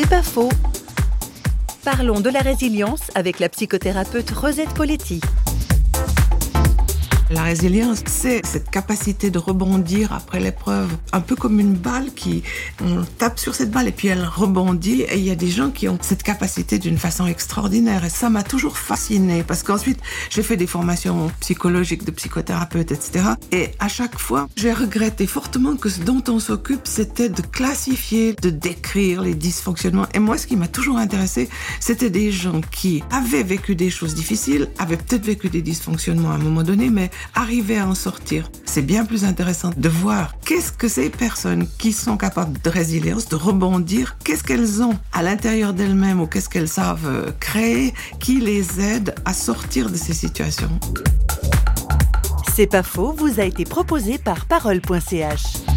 C'est pas faux. Parlons de la résilience avec la psychothérapeute Rosette Poletti. La résilience, c'est cette capacité de rebondir après l'épreuve, un peu comme une balle qui, on tape sur cette balle et puis elle rebondit. Et il y a des gens qui ont cette capacité d'une façon extraordinaire. Et ça m'a toujours fasciné parce qu'ensuite, j'ai fait des formations psychologiques de psychothérapeute, etc. Et à chaque fois, j'ai regretté fortement que ce dont on s'occupe, c'était de classifier, de décrire les dysfonctionnements. Et moi, ce qui m'a toujours intéressé, c'était des gens qui avaient vécu des choses difficiles, avaient peut-être vécu des dysfonctionnements à un moment donné, mais arriver à en sortir. C'est bien plus intéressant de voir qu'est-ce que ces personnes qui sont capables de résilience, de rebondir, qu'est-ce qu'elles ont à l'intérieur d'elles-mêmes ou qu'est-ce qu'elles savent euh, créer qui les aide à sortir de ces situations. C'est pas faux, vous a été proposé par parole.ch.